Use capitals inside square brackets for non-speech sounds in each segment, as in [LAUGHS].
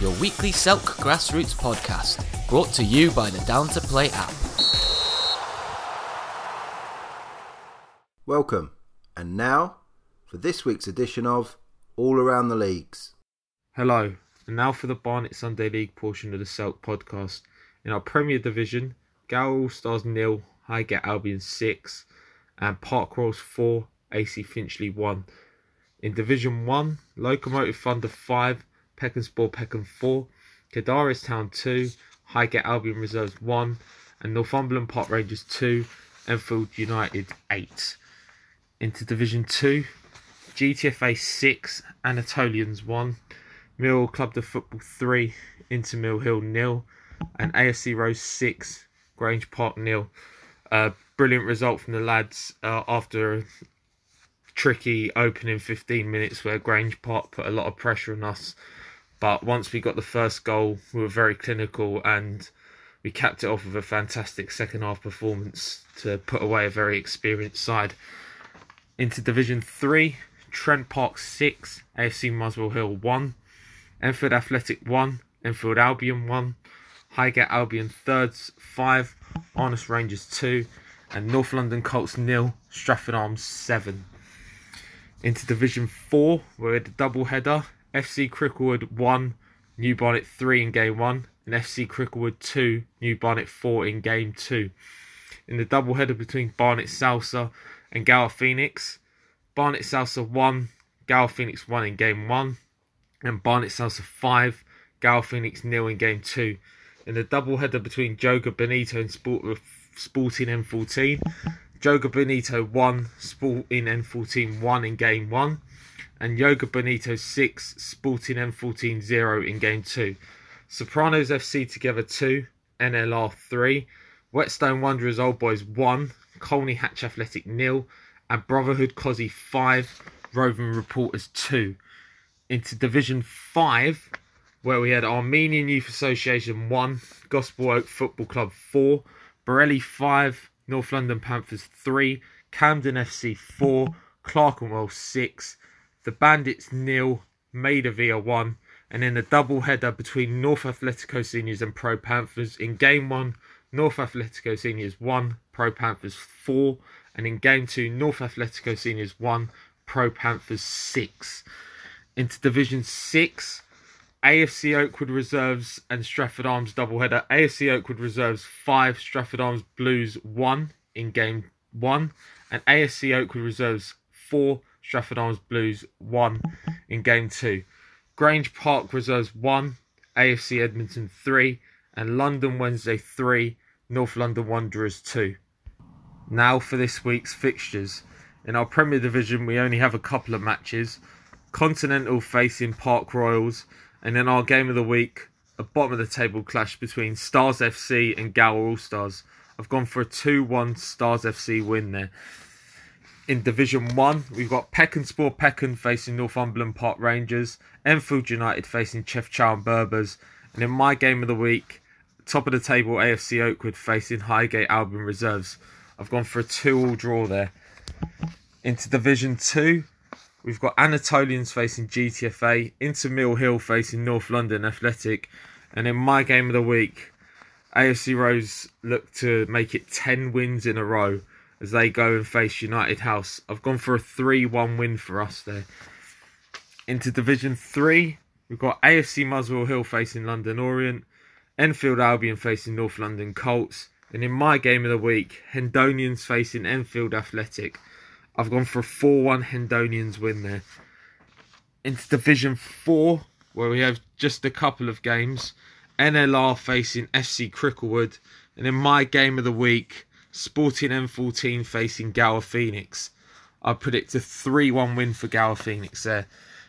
your weekly Selk Grassroots podcast, brought to you by the Down to Play app. Welcome, and now for this week's edition of All Around the Leagues. Hello, and now for the Barnet Sunday League portion of the Selk podcast. In our Premier Division, Gower All Stars nil, Highgate Albion six, and Park Royals four, AC Finchley one. In Division One, Locomotive Thunder five, Peckham Peckham four, Cadaris Town two, Highgate Albion Reserves one, and Northumberland Park Rangers two, Enfield United eight. Into Division Two, GTFA six, Anatolians one, Mill Club de Football three, Inter Mill Hill nil, and AFC Rose six, Grange Park nil. Uh, brilliant result from the lads uh, after a tricky opening 15 minutes where Grange Park put a lot of pressure on us. But once we got the first goal, we were very clinical and we capped it off with a fantastic second half performance to put away a very experienced side. Into Division 3, Trent Park 6, AFC Muswell Hill 1, Enfield Athletic 1, Enfield Albion 1, Highgate Albion Thirds 5, Honest Rangers 2, and North London Colts nil, Stratford Arms 7. Into Division 4, where we had a double header FC Cricklewood 1, New Barnet 3 in Game 1, and FC Cricklewood 2, New Barnet 4 in Game 2. In the double header between Barnet Salsa and Gower Phoenix, Barnet Salsa 1, Gower Phoenix 1 in Game 1, and Barnet Salsa 5, Gower Phoenix nil in Game 2 in the double header between Joga Benito and Sport, Sporting N14. Joga Benito 1, Sporting N14 1 in game 1, and Joga Benito 6, Sporting N14 0 in game 2. Sopranos FC together 2, NLR 3, Whetstone Wanderers Old Boys 1, Colney Hatch Athletic nil, and Brotherhood Cosy 5, Roving Reporters 2. Into Division 5, where we had Armenian Youth Association 1, Gospel Oak Football Club 4, Borelli 5, North London Panthers 3, Camden FC 4, Clerkenwell 6, the Bandits nil, Maida Vale 1, and in a double header between North Athletico Seniors and Pro Panthers. In game 1, North Athletico Seniors 1, Pro Panthers 4, and in game 2, North Athletico Seniors 1, Pro Panthers 6. Into Division 6, AFC Oakwood Reserves and Stratford Arms doubleheader. AFC Oakwood Reserves 5, Stratford Arms Blues 1 in game 1, and AFC Oakwood Reserves 4, Stratford Arms Blues 1 in game 2. Grange Park Reserves 1, AFC Edmonton 3, and London Wednesday 3, North London Wanderers 2. Now for this week's fixtures. In our Premier Division, we only have a couple of matches. Continental facing Park Royals and in our game of the week, a bottom of the table clash between Stars FC and Gower All Stars. I've gone for a 2 1 Stars FC win there. In Division 1, we've got Peckham Sport Peckham facing Northumberland Park Rangers, Enfield United facing Chef Chow and Berbers, and in my game of the week, top of the table AFC Oakwood facing Highgate Albion Reserves. I've gone for a 2 all draw there. Into Division 2, We've got Anatolians facing GTFA, Inter Mill Hill facing North London Athletic, and in my game of the week, AFC Rose look to make it 10 wins in a row as they go and face United House. I've gone for a 3 1 win for us there. Into Division 3, we've got AFC Muswell Hill facing London Orient, Enfield Albion facing North London Colts, and in my game of the week, Hendonians facing Enfield Athletic. I've gone for a 4 1 Hendonians win there. Into Division 4, where we have just a couple of games. NLR facing FC Cricklewood. And in my game of the week, Sporting N14 facing Gower Phoenix. I predict a 3 1 win for Gower Phoenix there.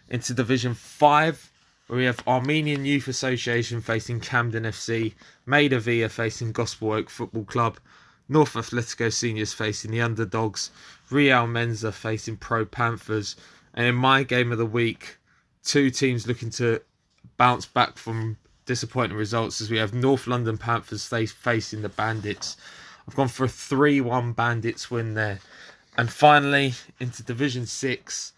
Into Division 5, where we have Armenian Youth Association facing Camden FC, Maida Vale facing Gospel Oak Football Club, North Athletico Seniors facing the Underdogs, Real Menza facing Pro Panthers, and in my game of the week, two teams looking to bounce back from disappointing results as we have North London Panthers facing the Bandits. I've gone for a 3 1 Bandits win there. And finally, into Division 6,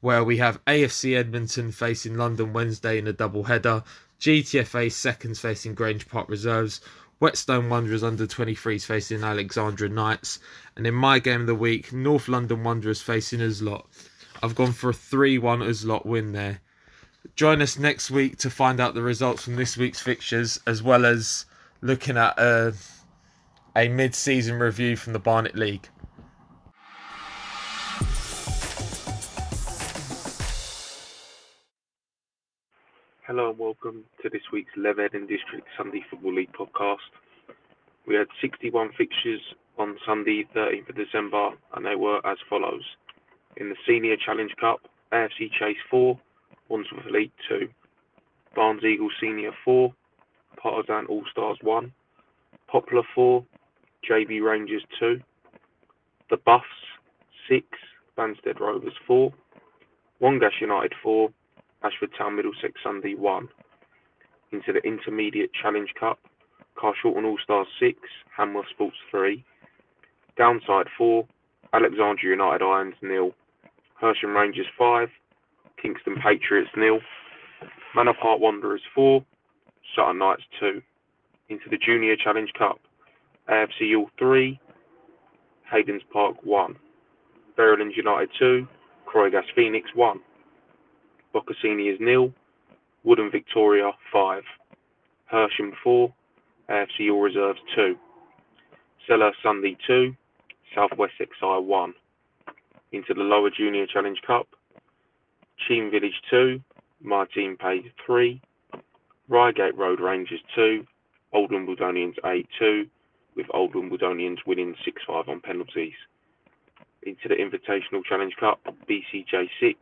where we have AFC Edmonton facing London Wednesday in a double header, GTFA seconds facing Grange Park Reserves, Whetstone Wanderers under 23s facing Alexandra Knights, and in my game of the week, North London Wanderers facing Uslot. I've gone for a 3 1 Uslot win there. Join us next week to find out the results from this week's fixtures, as well as looking at a, a mid season review from the Barnet League. Hello and welcome to this week's Leatherhead District Sunday Football League podcast. We had 61 fixtures on Sunday, 13th of December, and they were as follows. In the Senior Challenge Cup, AFC Chase 4, Wandsworth Elite 2, Barnes Eagle Senior 4, Partisan All Stars 1, Poplar 4, JB Rangers 2, The Buffs 6, Banstead Rovers 4, Wongash United 4, Ashford Town Middlesex Sunday 1. Into the Intermediate Challenge Cup, Carshalton All Stars 6, Hanworth Sports 3. Downside 4, Alexandria United Irons nil. Hersham Rangers 5, Kingston Patriots nil. Manor Park Wanderers 4, Sutton Knights 2. Into the Junior Challenge Cup, AFC Youth 3, Hayden's Park 1. Veruland United 2, Croygas Phoenix 1. Boccasini is nil. Woodham Victoria 5. Hersham 4. AFC Reserves 2. Seller Sunday 2. Southwest XI 1. Into the Lower Junior Challenge Cup. Cheam Village 2. My Team Paid 3. Reigate Road Rangers 2. Old Wimbledonians A 2. With Old Wimbledonians winning 6 5 on penalties. Into the Invitational Challenge Cup. BCJ 6.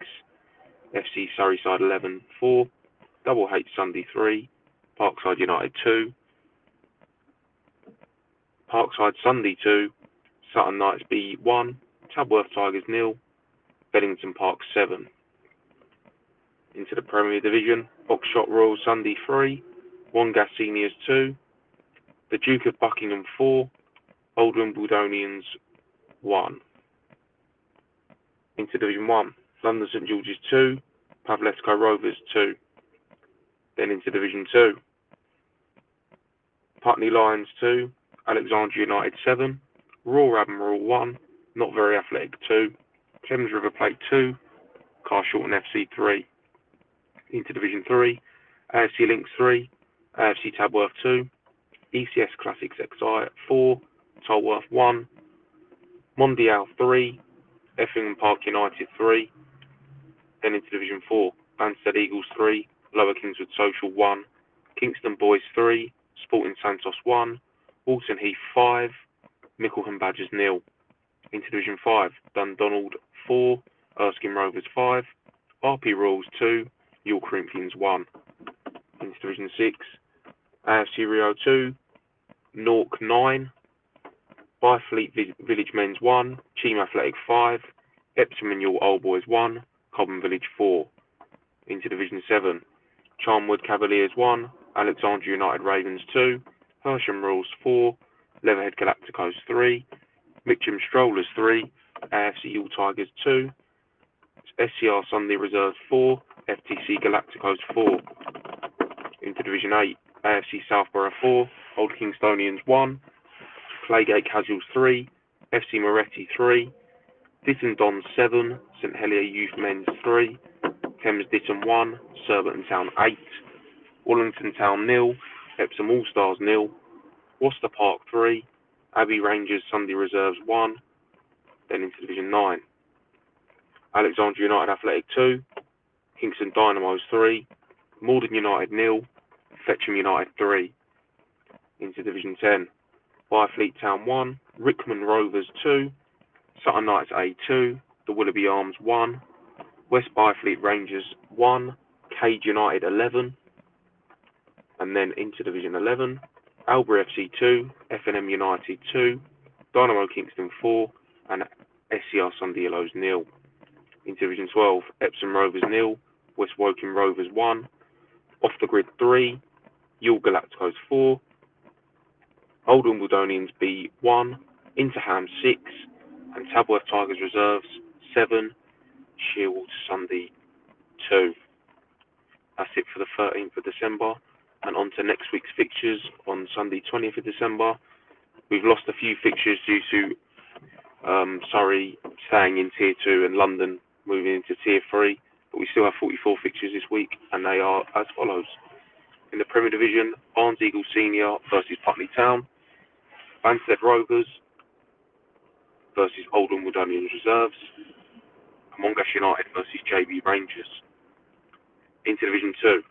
FC Surrey side 11 4, Double H Sunday 3, Parkside United 2, Parkside Sunday 2, Sutton Knights B 1, Tadworth Tigers nil, Beddington Park 7. Into the Premier Division, Oxshott Royal Sunday 3, Wongas Seniors 2, the Duke of Buckingham 4, Old Wimbledonians 1. Into Division 1, London St George's 2, Pavlesco Rovers 2. Then into Division 2, Putney Lions 2, Alexandria United 7, Royal Admiral 1, Not Very Athletic 2, Thames River Plate 2, Carshalton FC 3. Into Division 3, AFC Links 3, AFC Tadworth 2, ECS Classics XI 4, Tolworth 1, Mondial 3, Effingham Park United 3, then into Division 4, Banstead Eagles 3, Lower Kingswood Social 1, Kingston Boys 3, Sporting Santos 1, Walton Heath 5, Mickleham Badgers nil. Into Division 5, Dundonald 4, Erskine Rovers 5, RP Royals 2, York Corinthians 1. Into Division 6, AFC Rio 2, Nork 9, Byfleet Village Men's 1, Cheam Athletic 5, Epsom and York Old Boys 1, Cobham Village 4. Into Division 7, Charnwood Cavaliers 1, Alexandria United Ravens 2, Hersham Royals 4, Leatherhead Galacticos 3, Mitcham Strollers 3, AFC Ewell Tigers 2, SCR Sunday Reserves 4, FTC Galacticos 4. Into Division 8, AFC Southborough 4, Old Kingstonians 1, Claygate Casuals 3, FC Moretti 3, Ditton Dons 7, St Helier Youth Men's 3, Thames Ditton 1, Surbiton Town 8, Wallington Town nil, Epsom All Stars nil, Worcester Park 3, Abbey Rangers Sunday Reserves 1, then into Division 9. Alexandria United Athletic 2, Kingston Dynamos 3, Morden United nil, Fetcham United 3. Into Division 10, Byfleet Town 1, Rickman Rovers 2, Sutton Knights A2, the Willoughby Arms 1, West Byfleet Rangers 1, Cage United 11, and then into Division 11, Albury FC 2, FNM United 2, Dynamo Kingston 4, and SCR Sunday Yellows nil. Into Division 12, Epsom Rovers nil, West Woking Rovers 1, Off the Grid 3, Ewell Galacticos 4, Old Wimbledonians B 1, Interham 6, and Tadworth Tigers Reserves 7, Shearwater Sunday 2. That's it for the 13th of December. And on to next week's fixtures on Sunday 20th of December. We've lost a few fixtures due to um, Surrey staying in Tier 2 and London moving into Tier 3. But we still have 44 fixtures this week, and they are as follows. In the Premier Division, Barnes Eagle Senior versus Putney Town, Banstead Rovers versus Old Wimbledonians Reserves, and Mongash United versus JB Rangers. Into Division 2,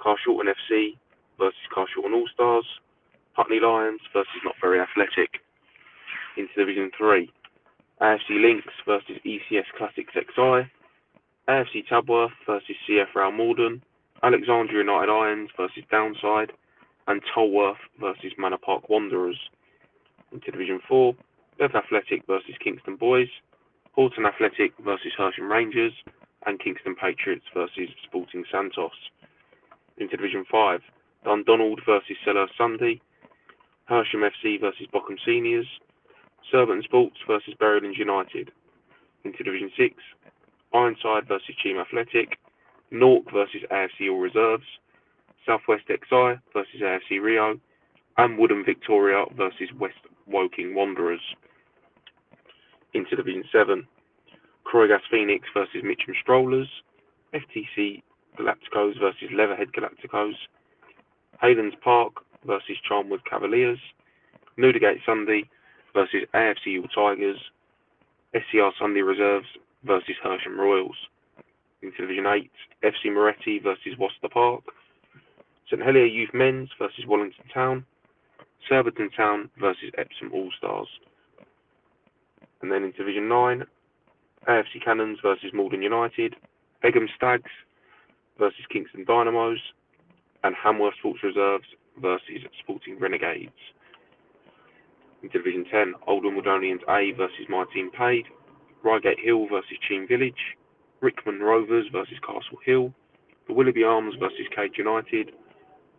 Carshalton FC versus Carshalton All Stars, Putney Lions versus Not Very Athletic. Into Division 3, AFC Links versus ECS Classics XI, AFC Tadworth versus CF Rail Morden, Alexandria United Irons versus Downside, and Tolworth versus Manor Park Wanderers. Into Division 4, Bev Athletic versus Kingston Boys, Horton Athletic versus Hersham Rangers, and Kingston Patriots versus Sporting Santos. Into Division 5, Dundonald versus Selhurst Sunday, Hersham FC versus Bockham Seniors, Surbiton Sports versus Berrylands United. Into Division 6, Ironside versus Cheam Athletic, Nork versus AFC All Reserves, Southwest XI versus AFC Rio, and Woodham Victoria versus West Woking Wanderers. Into Division 7, Croygas Phoenix versus Mitcham Strollers, FTC Galacticos versus Leatherhead Galacticos, Haylands Park versus Charnwood Cavaliers, Newdigate Sunday versus AFC Tigers, SCR Sunday Reserves versus Hersham Royals. Into Division 8, FC Moretti versus Worcester Park, St Helier Youth Men's versus Wallington Town, Surbiton Town versus Epsom All Stars. And then in Division 9, AFC Cannons versus Malden United, Egham Stags versus Kingston Dynamos, and Hanworth Sports Reserves versus Sporting Renegades. In Division 10, Old Wimbledonians A versus My Team Paid, Reigate Hill versus Cheam Village, Rickman Rovers versus Castle Hill, the Willoughby Arms versus Cage United,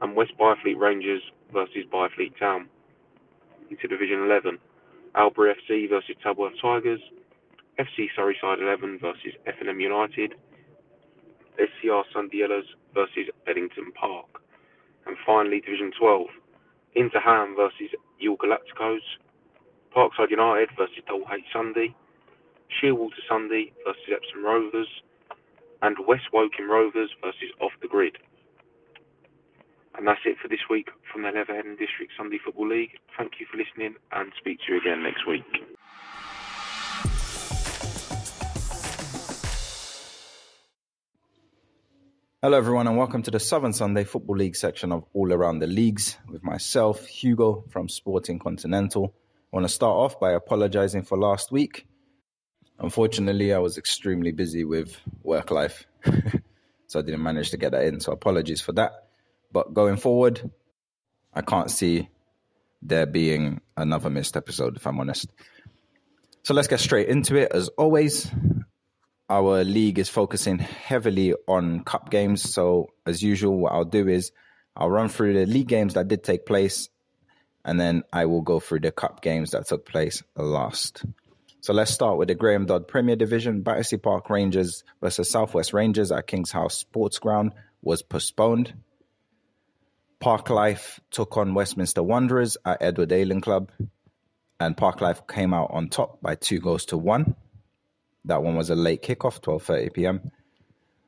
and West Byfleet Rangers versus Byfleet Town. Into Division 11, Albury FC versus Tadworth Tigers, FC Surrey Side 11 versus F&M United, SCR Sunday Yellows versus Beddington Park, and finally Division 12, Interham versus Ewell Galacticos, Parkside United versus Dalhate Sunday, Shearwater Sunday versus Epsom Rovers, and West Woking Rovers versus Off the Grid. And that's it for this week from the Leatherhead and District Sunday Football League. Thank you for listening and speak to you again next week. Hello, everyone, and welcome to the Southern Sunday Football League section of All Around the Leagues with myself, Hugo from Sporting Continental. I want to start off by apologizing for last week. Unfortunately, I was extremely busy with work life, [LAUGHS] so I didn't manage to get that in. So, apologies for that. But going forward, I can't see there being another missed episode, if I'm honest. So, let's get straight into it. As always, our league is focusing heavily on cup games. So, as usual, what I'll do is I'll run through the league games that did take place, and then I will go through the cup games that took place last. So, let's start with the Graham Dodd Premier Division. Battersea Park Rangers versus Southwest Rangers at King's House Sports Ground was postponed. Park Life took on Westminster Wanderers at Edward Ayling Club, and Park Life came out on top by two goals to one. That one was a late kickoff, 12:30 p.m.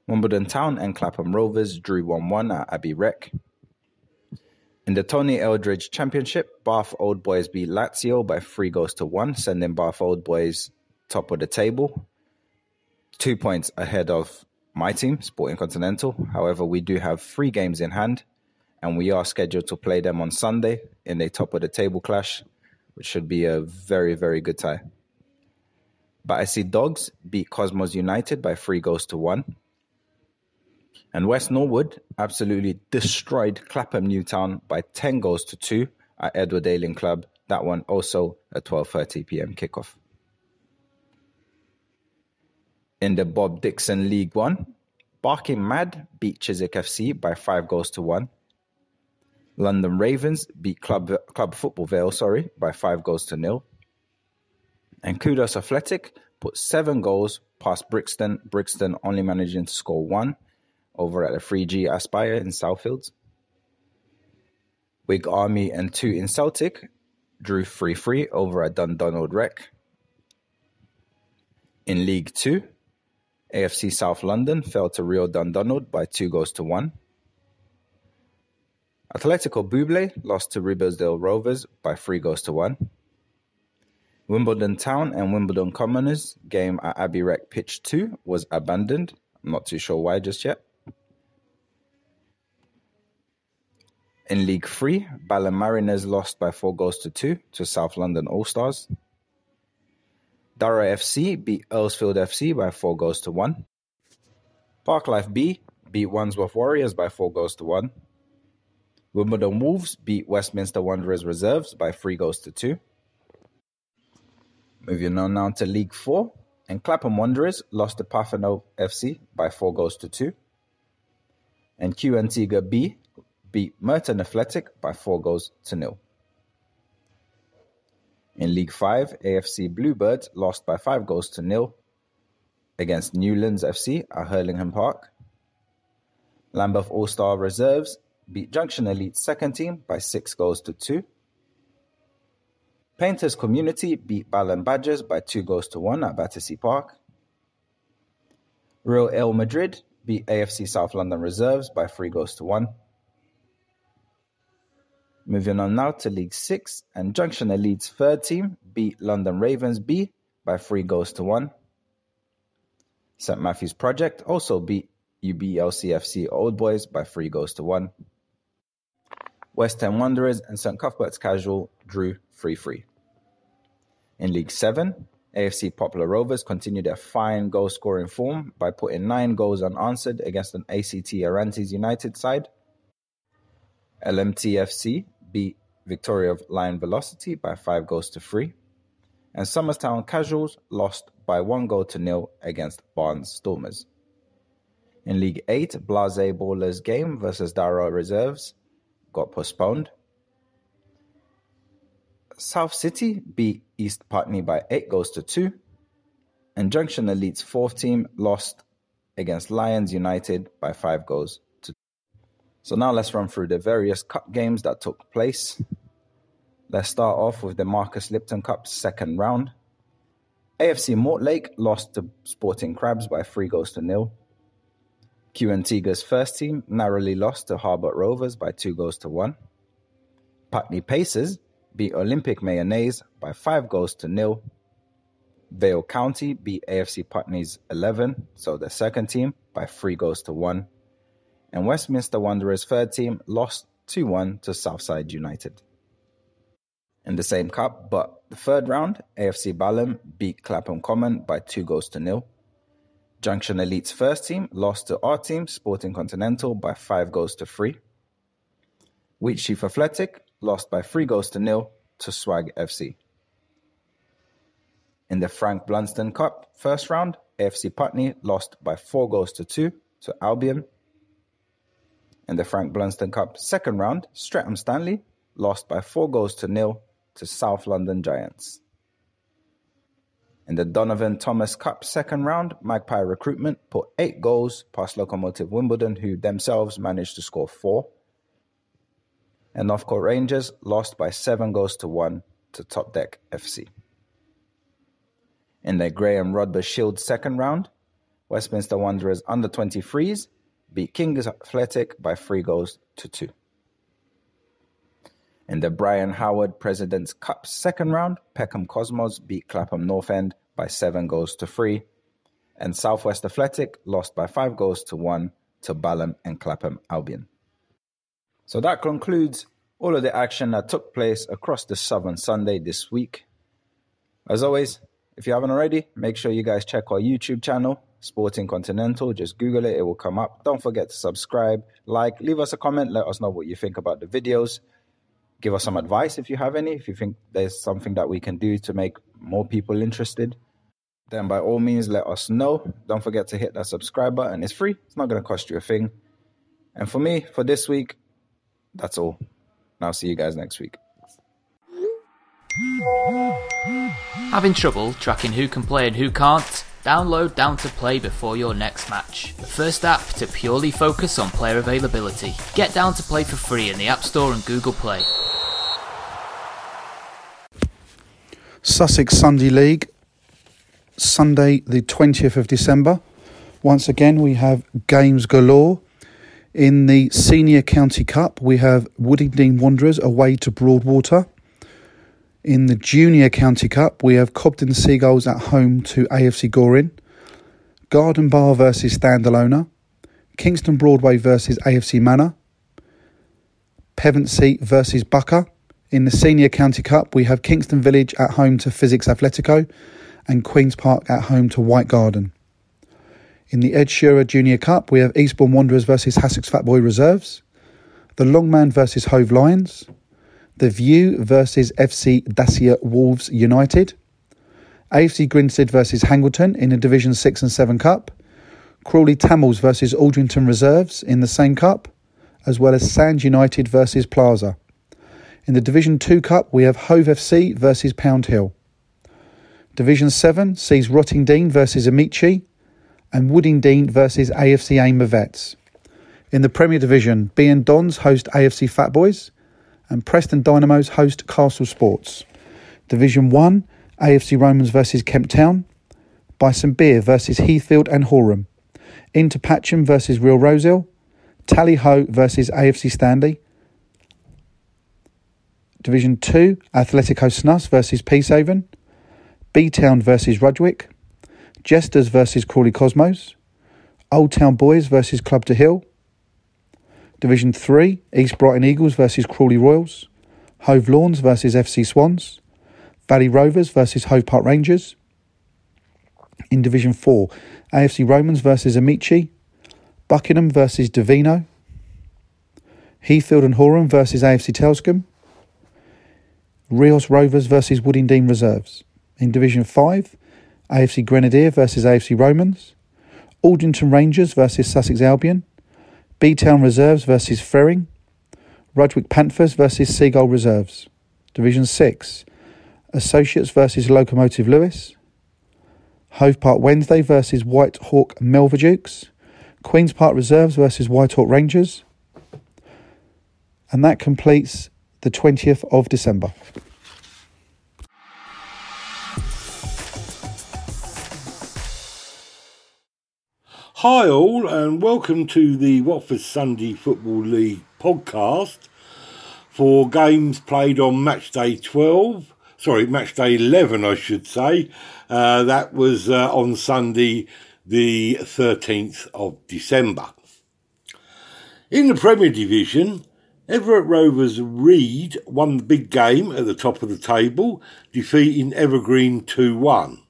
Wimbledon Town and Clapham Rovers drew 1-1 at Abbey Rec. In the Tony Eldridge Championship, Bath Old Boys beat Lazio by three goals to one, sending Bath Old Boys top of the table, two points ahead of my team, Sporting Continental. However, we do have three games in hand, and we are scheduled to play them on Sunday in a top of the table clash, which should be a very, very good tie. But I see Dogs beat Cosmos United by three goals to one. And West Norwood absolutely destroyed Clapham Newtown by 10 goals to 2 at Edward Ayling Club. That one also at 12:30 p.m. kickoff. In the Bob Dixon League 1, Barking Mad beat Chiswick FC by 5 goals to 1. London Ravens beat Club Club Football Vale, sorry, by 5 goals to nil. And Kudos Athletic put 7 goals past Brixton, Brixton only managing to score one over at the 3G Aspire in Southfields. Wig Army and 2 in Celtic drew 3 3 over at Dundonald Rec. In League 2, AFC South London fell to Rio Dundonald by 2 goals to 1. Atletico Buble lost to Ribersdale Rovers by 3 goals to 1. Wimbledon Town and Wimbledon Commoners game at Abbey Rec Pitch 2 was abandoned. I'm not too sure why just yet. In League 3, Mariners lost by 4 goals to 2 to South London All Stars. Darrow FC beat Earlsfield FC by 4 goals to 1. Parklife B beat Wandsworth Warriors by 4 goals to 1. Wimbledon Wolves beat Westminster Wanderers Reserves by 3 goals to 2. Moving on now to League 4, and Clapham Wanderers lost to Parthenope FC by 4 goals to 2. And Q B beat Merton Athletic by four goals to nil. In League 5, AFC Bluebirds lost by five goals to nil against Newlands FC at Hurlingham Park. Lambeth All Star Reserves beat Junction Elite second team by six goals to two. Painters Community beat Balham Badgers by two goals to one at Battersea Park. Real El Madrid beat AFC South London Reserves by three goals to one. Moving on now to League Six, and Junction Elite's third team beat London Ravens B by three goals to one. St Matthew's Project also beat UBLCFC Old Boys by three goals to one. West Ham Wanderers and St Cuthbert's Casual drew 3 3. In League 7, AFC Poplar Rovers continued their fine goal scoring form by putting nine goals unanswered against an ACT Arantes United side. LMTFC beat Victoria of Lion Velocity by five goals to three, and Somerstown Casuals lost by one goal to nil against Barnes Stormers. In League 8, Blase Ballers game versus Darrow Reserves got postponed. South City beat East Putney by 8 goals to 2, and Junction Elite's fourth team lost against Lions United by 5 goals so now let's run through the various cup games that took place. Let's start off with the Marcus Lipton Cup second round. AFC Mortlake lost to Sporting Crabs by three goals to nil. Q Antigua's first team narrowly lost to Harbert Rovers by two goals to one. Putney Pacers beat Olympic Mayonnaise by five goals to nil. Vale County beat AFC Putney's 11, so the second team, by three goals to one and Westminster Wanderers' third team lost 2 1 to Southside United. In the same cup, but the third round, AFC Balham beat Clapham Common by 2 goals to nil. Junction Elite's first team lost to our team, Sporting Continental, by 5 goals to 3. Wheatsheaf Athletic lost by 3 goals to nil to Swag FC. In the Frank Blunston Cup first round, AFC Putney lost by 4 goals to 2 to Albion in the Frank Blunston Cup second round, Streatham Stanley lost by four goals to nil to South London Giants. In the Donovan Thomas Cup second round, Magpie Recruitment put eight goals past Locomotive Wimbledon, who themselves managed to score four. And Northcote Rangers lost by seven goals to one to Top Deck FC. In the Graham Rodber Shield second round, Westminster Wanderers under 23s beat Kings Athletic by three goals to two. In the Brian Howard President's Cup second round, Peckham Cosmos beat Clapham North End by seven goals to three, and Southwest Athletic lost by five goals to one to Balham and Clapham Albion. So that concludes all of the action that took place across the Southern Sunday this week. As always, if you haven't already, make sure you guys check our YouTube channel Sporting Continental. Just Google it, it will come up. Don't forget to subscribe, like, leave us a comment, let us know what you think about the videos. Give us some advice if you have any, if you think there's something that we can do to make more people interested. Then by all means, let us know. Don't forget to hit that subscribe button. It's free, it's not going to cost you a thing. And for me, for this week, that's all. And I'll see you guys next week. Having trouble tracking who can play and who can't? Download Down to Play before your next match. The first app to purely focus on player availability. Get Down to Play for free in the App Store and Google Play. Sussex Sunday League, Sunday the 20th of December. Once again, we have games galore. In the Senior County Cup, we have Woodingdean Wanderers away to Broadwater. In the Junior County Cup, we have Cobden Seagulls at home to AFC Gorin, Garden Bar versus Standalona, Kingston Broadway versus AFC Manor, Pevensey versus Bucker. In the Senior County Cup, we have Kingston Village at home to Physics Athletico and Queen's Park at home to White Garden. In the Ed Shearer Junior Cup, we have Eastbourne Wanderers versus Hassocks Fatboy Reserves, the Longman versus Hove Lions, the View versus FC Dacia Wolves United. AFC Grinstead versus Hangleton in the Division 6 and 7 Cup. Crawley Tamils versus Aldrington Reserves in the same cup, as well as Sand United versus Plaza. In the Division 2 Cup, we have Hove FC versus Pound Hill. Division 7 sees Rottingdean versus Amici and Woodingdean versus AFC Aim Vets. In the Premier Division, B and Dons host AFC Fat Boys and Preston Dynamos host Castle Sports. Division 1, AFC Romans versus Kemp Town, Bison Beer versus Heathfield and Horam, Inter Patcham versus Real Rosehill, Tally Ho versus AFC Stanley, Division 2, Athletico Snus versus Peacehaven, B Town versus Rudwick, Jesters versus Crawley Cosmos, Old Town Boys versus Club to Hill, Division 3, East Brighton Eagles versus Crawley Royals, Hove Lawns versus FC Swans, Valley Rovers versus Hove Park Rangers. In Division 4, AFC Romans versus Amici, Buckingham versus Davino, Heathfield and Horam versus AFC Telscombe, Rios Rovers versus Woodingdean Reserves. In Division 5, AFC Grenadier versus AFC Romans, Aldrington Rangers versus Sussex Albion, B Town Reserves versus Ferring, Rudwick Panthers versus Seagull Reserves. Division 6, Associates versus Locomotive Lewes, Hove Park Wednesday versus White Hawk Melverdukes, Queen's Park Reserves versus White Hawk Rangers. And that completes the 20th of December. Hi, all, and welcome to the Watford Sunday Football League podcast for games played on match day 12. Sorry, match day 11, I should say. Uh, that was uh, on Sunday, the 13th of December. In the Premier Division, Everett Rovers Reed won the big game at the top of the table, defeating Evergreen 2 1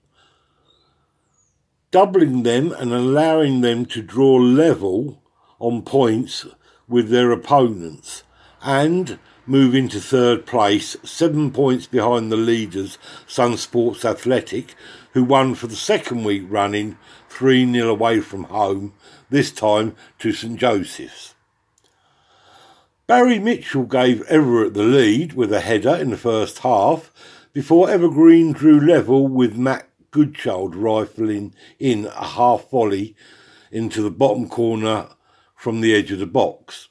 doubling them and allowing them to draw level on points with their opponents and move into third place, seven points behind the leaders, Sun Sports Athletic, who won for the second week running 3 0 away from home, this time to St Joseph's. Barry Mitchell gave Everett the lead with a header in the first half before Evergreen drew level with Matt Goodchild rifling in a half volley into the bottom corner from the edge of the box.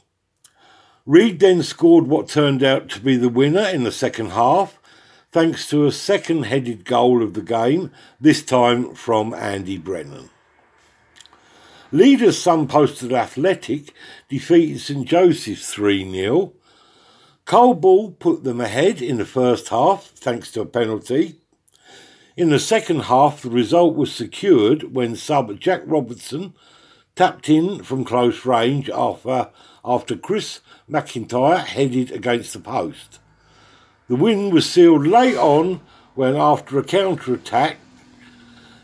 Reed then scored what turned out to be the winner in the second half, thanks to a second headed goal of the game, this time from Andy Brennan. Leaders Sun Sports Athletic defeated St Joseph's 3 0. Cole Ball put them ahead in the first half, thanks to a penalty. In the second half, the result was secured when sub Jack Robertson tapped in from close range after, after Chris McIntyre headed against the post. The win was sealed late on when, after a counter attack,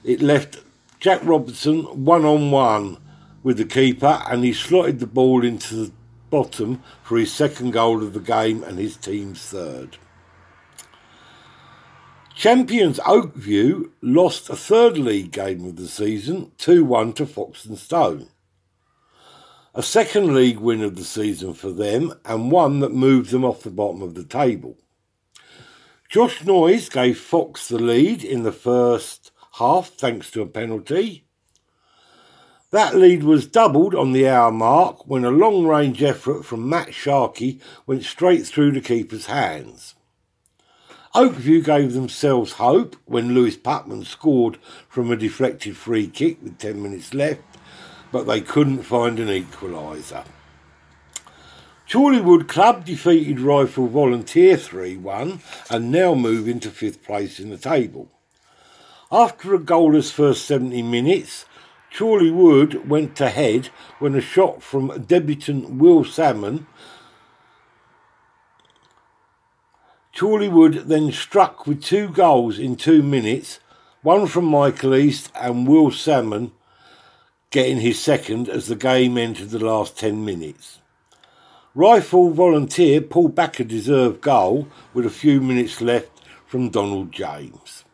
it left Jack Robertson one on one with the keeper and he slotted the ball into the bottom for his second goal of the game and his team's third. Champions Oakview lost a third league game of the season, 2 1 to Foxton Stone. A second league win of the season for them, and one that moved them off the bottom of the table. Josh Noyes gave Fox the lead in the first half thanks to a penalty. That lead was doubled on the hour mark when a long range effort from Matt Sharkey went straight through the keeper's hands. Oakview gave themselves hope when Lewis Putman scored from a deflected free kick with 10 minutes left, but they couldn't find an equaliser. Chorleywood Club defeated Rifle Volunteer 3 1 and now move into fifth place in the table. After a goalless first 70 minutes, Chorleywood went ahead when a shot from debutant Will Salmon Chorleywood then struck with two goals in two minutes, one from Michael East and Will Salmon getting his second as the game entered the last 10 minutes. Rifle Volunteer pulled back a deserved goal with a few minutes left from Donald James.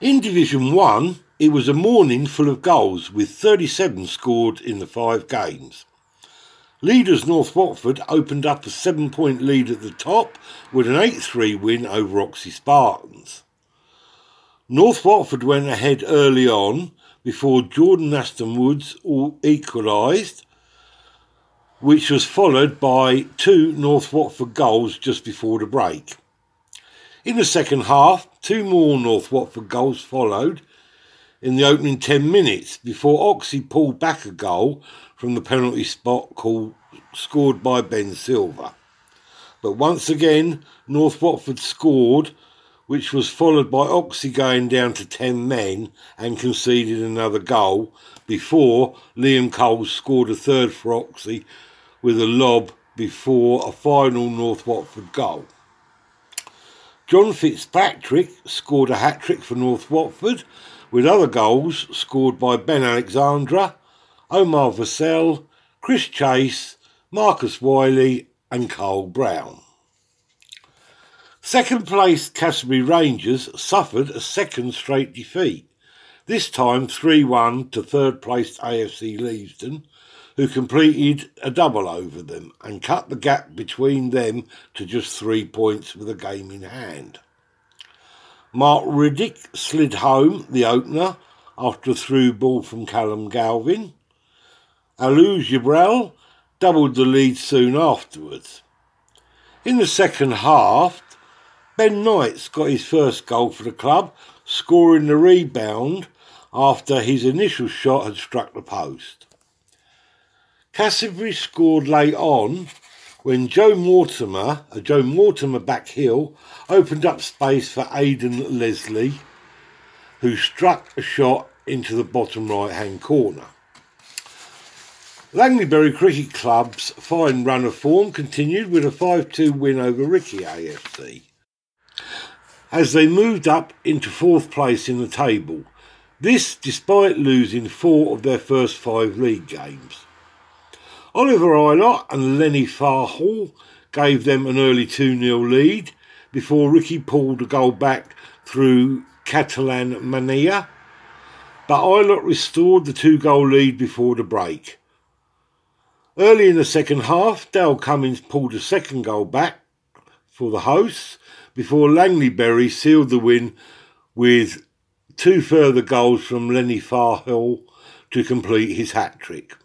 In Division 1, it was a morning full of goals with 37 scored in the five games. Leaders North Watford opened up a seven point lead at the top with an 8 3 win over Oxley Spartans. North Watford went ahead early on before Jordan Aston Woods all equalised, which was followed by two North Watford goals just before the break. In the second half, two more North Watford goals followed in the opening 10 minutes before Oxley pulled back a goal from the penalty spot called, scored by Ben Silver. But once again, North Watford scored, which was followed by Oxley going down to 10 men and conceded another goal before Liam Cole scored a third for Oxley with a lob before a final North Watford goal. John Fitzpatrick scored a hat trick for North Watford, with other goals scored by Ben Alexandra Omar Vassell, Chris Chase, Marcus Wiley, and Carl Brown. Second place Cassiobury Rangers suffered a second straight defeat, this time 3 1 to third placed AFC Leavesden, who completed a double over them and cut the gap between them to just three points with a game in hand. Mark Riddick slid home the opener after a through ball from Callum Galvin. Alou Gibrel doubled the lead soon afterwards. In the second half, Ben Knights got his first goal for the club, scoring the rebound after his initial shot had struck the post. Cassiobury scored late on when Joe Mortimer, a Joe Mortimer back heel, opened up space for Aidan Leslie, who struck a shot into the bottom right hand corner. Langleybury Cricket Club's fine run of form continued with a 5 2 win over Ricky AFC. As they moved up into fourth place in the table, this despite losing four of their first five league games. Oliver Eilert and Lenny Farhall gave them an early 2 0 lead before Ricky pulled a goal back through Catalan Mania, but Eilert restored the two goal lead before the break. Early in the second half, Dale Cummins pulled a second goal back for the hosts before Langleybury sealed the win with two further goals from Lenny Farhall to complete his hat trick.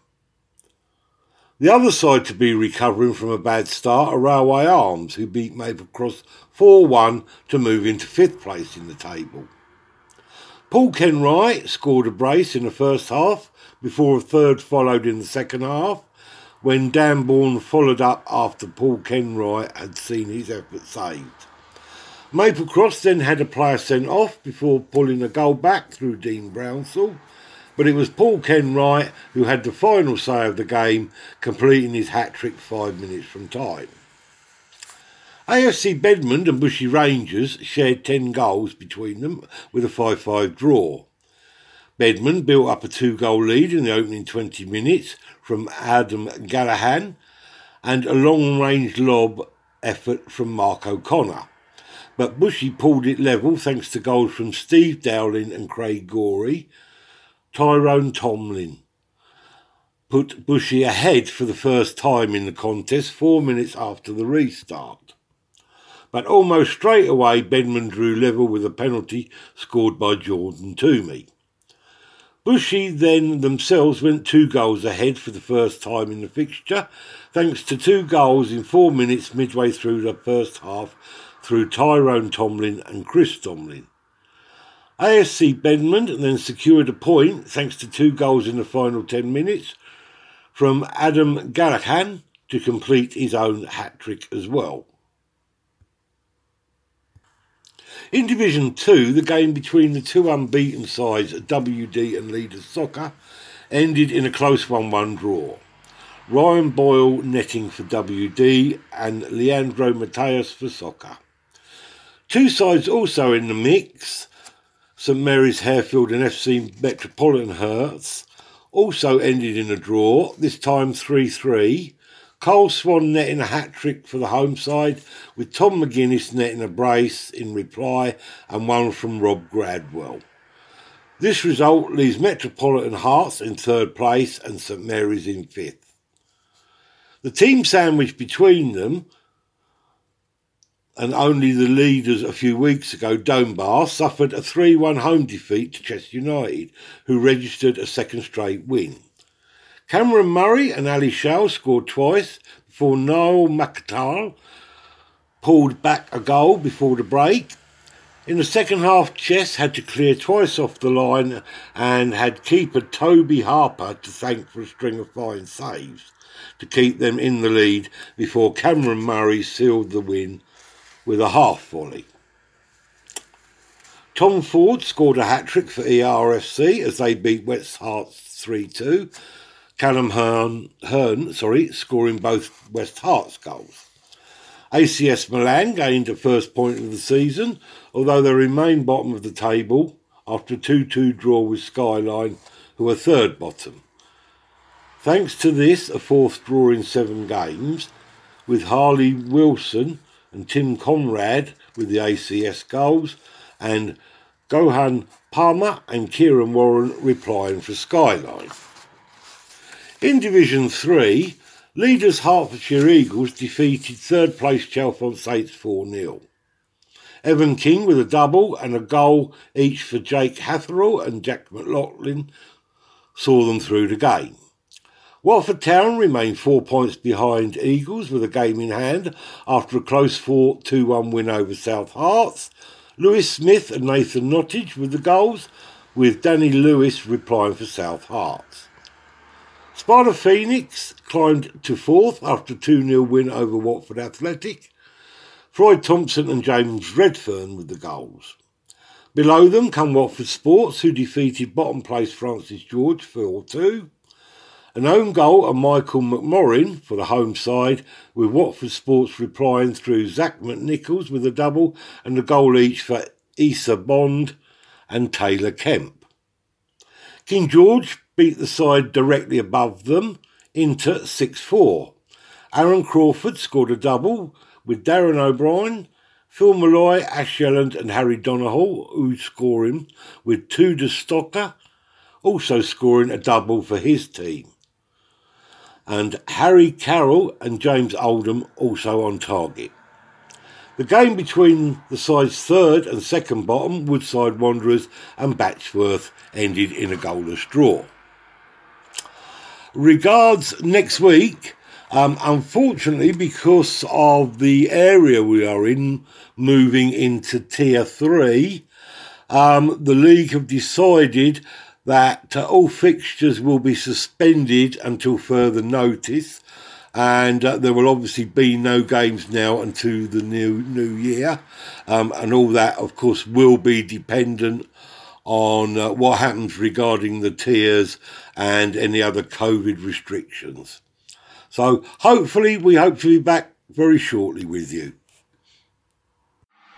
The other side to be recovering from a bad start are Railway Arms, who beat Maple Cross 4 1 to move into fifth place in the table. Paul Kenwright scored a brace in the first half before a third followed in the second half when Dan Bourne followed up after Paul Kenwright had seen his effort saved. Maple Cross then had a player sent off before pulling a goal back through Dean Brownsall, but it was Paul Kenwright who had the final say of the game, completing his hat trick five minutes from time. AFC Bedmond and Bushey Rangers shared 10 goals between them with a 5 5 draw. Bedmond built up a two goal lead in the opening 20 minutes from Adam Gallahan and a long range lob effort from Mark O'Connor. But Bushey pulled it level thanks to goals from Steve Dowling and Craig Gorey. Tyrone Tomlin put Bushey ahead for the first time in the contest four minutes after the restart. but almost straight away Bedmond drew level with a penalty scored by Jordan Toomey. Bushey then themselves went two goals ahead for the first time in the fixture, thanks to two goals in four minutes midway through the first half through Tyrone Tomlin and Chris Tomlin. AFC Bedmond then secured a point thanks to two goals in the final 10 minutes from Adam Gallican to complete his own hat trick as well. In Division 2, the game between the two unbeaten sides, WD and Leaders Soccer, ended in a close 1 1 draw. Ryan Boyle netting for WD and Leandro Mateus for Soccer. Two sides also in the mix St Mary's Harefield and FC Metropolitan Herts also ended in a draw, this time 3 3. Cole Swan netting a hat trick for the home side, with Tom McGuinness netting a brace in reply and one from Rob Gradwell. This result leaves Metropolitan Herts in third place and St Mary's in fifth. The team sandwich between them and only the leaders a few weeks ago, Donbar, suffered a 3 1 home defeat to Chester United, who registered a second straight win. Cameron Murray and Ali Shaw scored twice before Noel McTarl pulled back a goal before the break. In the second half, Chess had to clear twice off the line and had keeper Toby Harper to thank for a string of fine saves to keep them in the lead before Cameron Murray sealed the win with a half volley. Tom Ford scored a hat trick for ERFC as they beat West Herts 3 2. Callum Hearn, Hearn sorry, scoring both West Herts goals. ACS Milan gained a first point of the season, although they remain bottom of the table after a 2 2 draw with Skyline, who are third bottom. Thanks to this, a fourth draw in seven games, with Harley Wilson and Tim Conrad with the ACS goals, and Gohan Palmer and Kieran Warren replying for Skyline. In Division 3, leaders Hertfordshire Eagles defeated third place Chalfont Saints 4 0. Evan King with a double and a goal each for Jake Hatherall and Jack McLaughlin saw them through the game. Watford Town remain four points behind Eagles with a game in hand after a close 4 2 1 win over South Herts. Lewis Smith and Nathan Nottage with the goals, with Danny Lewis replying for South Herts. Sparta Phoenix climbed to fourth after a 2 0 win over Watford Athletic. Floyd Thompson and James Redfern with the goals. Below them come Watford Sports, who defeated bottom place Francis George 4 2. An own goal of Michael McMorrin for the home side, with Watford Sports replying through Zach McNichols with a double and a goal each for Issa Bond and Taylor Kemp. King George beat the side directly above them into 6 4. Aaron Crawford scored a double with Darren O'Brien, Phil Malloy, Ash Yelland, and Harry Donahoe, who scoring with de Stocker, also scoring a double for his team and Harry Carroll and James Oldham also on target. The game between the side's third and second bottom, Woodside Wanderers and Batchworth, ended in a goalless draw. Regards next week, um, unfortunately, because of the area we are in, moving into Tier 3, um, the league have decided that uh, all fixtures will be suspended until further notice, and uh, there will obviously be no games now until the new new year, um, and all that, of course, will be dependent on uh, what happens regarding the tiers and any other COVID restrictions. So, hopefully, we hope to be back very shortly with you.